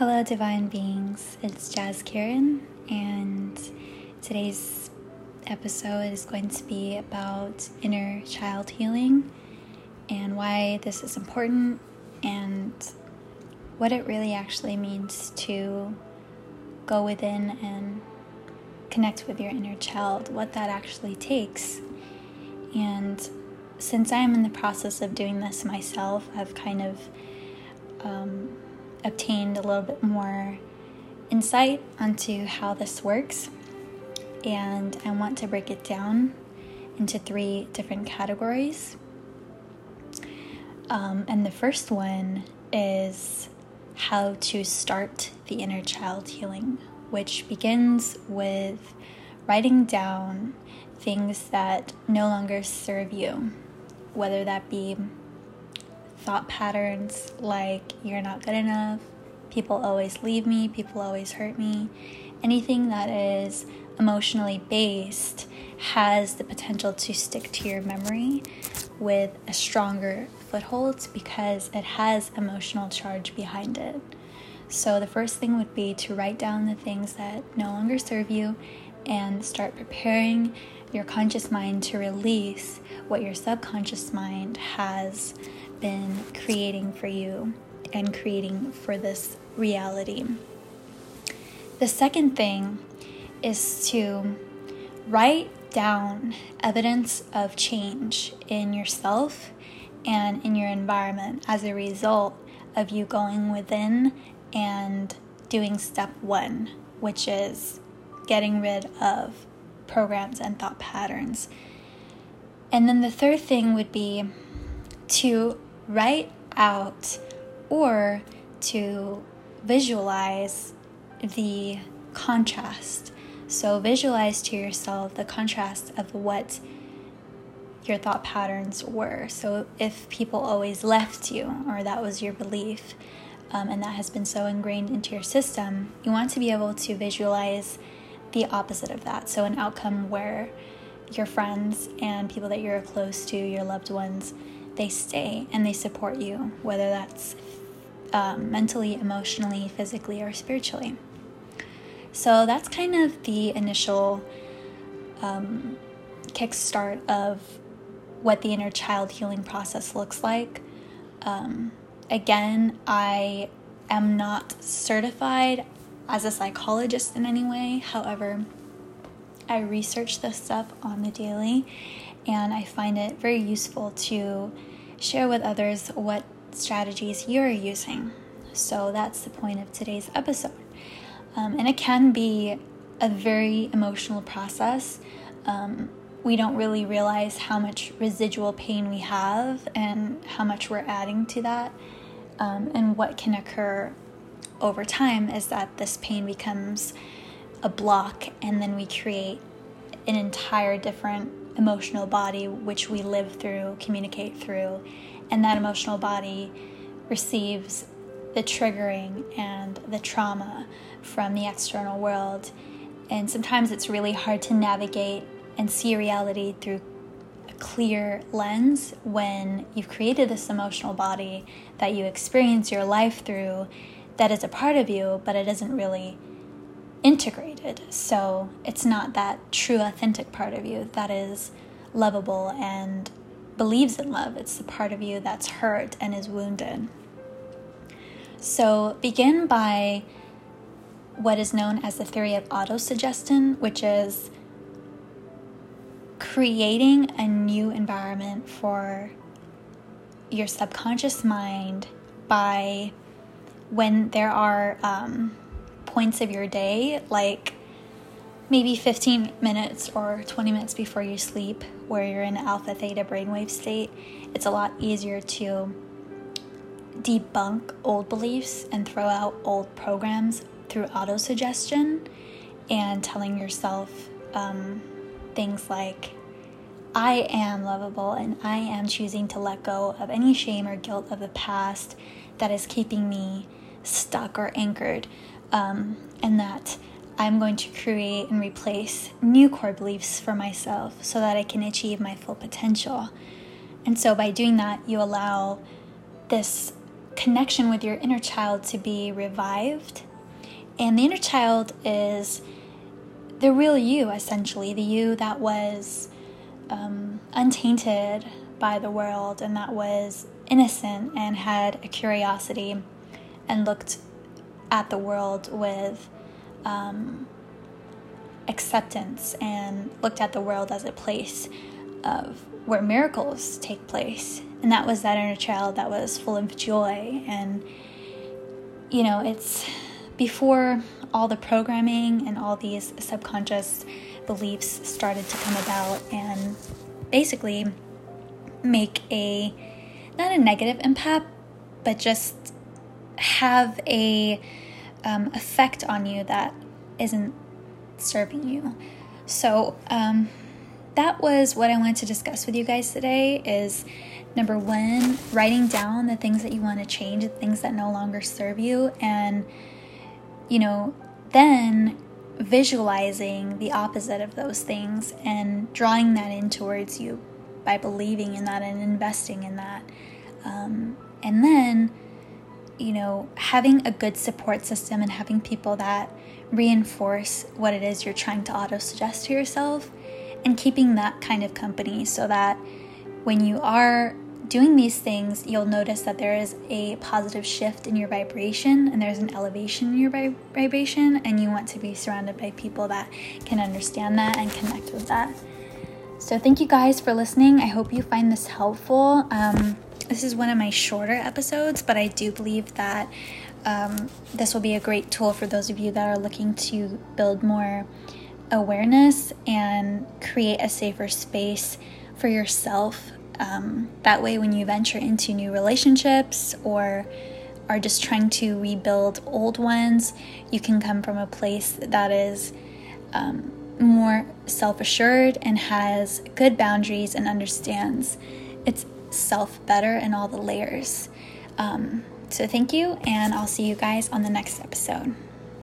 Hello, divine beings. It's Jazz Kieran, and today's episode is going to be about inner child healing and why this is important and what it really actually means to go within and connect with your inner child, what that actually takes. And since I am in the process of doing this myself, I've kind of um, obtained a little bit more insight onto how this works. And I want to break it down into three different categories. Um, and the first one is how to start the inner child healing, which begins with writing down things that no longer serve you, whether that be thought patterns like you're not good enough, people always leave me, people always hurt me. Anything that is emotionally based has the potential to stick to your memory with a stronger foothold because it has emotional charge behind it. So, the first thing would be to write down the things that no longer serve you and start preparing your conscious mind to release what your subconscious mind has been creating for you and creating for this reality. The second thing is to write down evidence of change in yourself and in your environment as a result of you going within and doing step one, which is getting rid of programs and thought patterns. And then the third thing would be to write out or to visualize the contrast. So, visualize to yourself the contrast of what your thought patterns were. So, if people always left you, or that was your belief, um, and that has been so ingrained into your system, you want to be able to visualize the opposite of that. So, an outcome where your friends and people that you're close to, your loved ones, they stay and they support you, whether that's um, mentally, emotionally, physically, or spiritually. So that's kind of the initial um, kickstart of what the inner child healing process looks like. Um, again, I am not certified as a psychologist in any way. However, I research this stuff on the daily and I find it very useful to share with others what strategies you're using. So that's the point of today's episode. Um, and it can be a very emotional process. Um, we don't really realize how much residual pain we have and how much we're adding to that. Um, and what can occur over time is that this pain becomes a block, and then we create an entire different emotional body which we live through, communicate through, and that emotional body receives the triggering and the trauma from the external world. And sometimes it's really hard to navigate and see reality through a clear lens when you've created this emotional body that you experience your life through that is a part of you, but it isn't really integrated. So it's not that true, authentic part of you that is lovable and believes in love. It's the part of you that's hurt and is wounded. So begin by what is known as the theory of autosuggestion, which is creating a new environment for your subconscious mind by when there are um, points of your day, like maybe 15 minutes or 20 minutes before you sleep, where you're in alpha theta brainwave state, it's a lot easier to debunk old beliefs and throw out old programs through autosuggestion and telling yourself um, things like, I am lovable and I am choosing to let go of any shame or guilt of the past that is keeping me stuck or anchored um, and that I'm going to create and replace new core beliefs for myself so that I can achieve my full potential. And so, by doing that, you allow this connection with your inner child to be revived. And the inner child is the real you, essentially, the you that was um, untainted by the world and that was innocent and had a curiosity and looked at the world with um, acceptance and looked at the world as a place of where miracles take place. And that was that inner child that was full of joy. And, you know, it's before all the programming and all these subconscious beliefs started to come about and basically make a not a negative impact, but just have a um, effect on you that isn't serving you. So um, that was what I wanted to discuss with you guys today. Is number one, writing down the things that you want to change, the things that no longer serve you, and you know, then visualizing the opposite of those things and drawing that in towards you by believing in that and investing in that. Um, and then, you know, having a good support system and having people that reinforce what it is you're trying to auto suggest to yourself and keeping that kind of company so that when you are doing these things, you'll notice that there is a positive shift in your vibration and there's an elevation in your vibration, and you want to be surrounded by people that can understand that and connect with that. So, thank you guys for listening. I hope you find this helpful. Um, this is one of my shorter episodes, but I do believe that um, this will be a great tool for those of you that are looking to build more awareness and create a safer space for yourself. Um, that way, when you venture into new relationships or are just trying to rebuild old ones, you can come from a place that is um, more self assured and has good boundaries and understands its self better in all the layers. Um, so, thank you, and I'll see you guys on the next episode.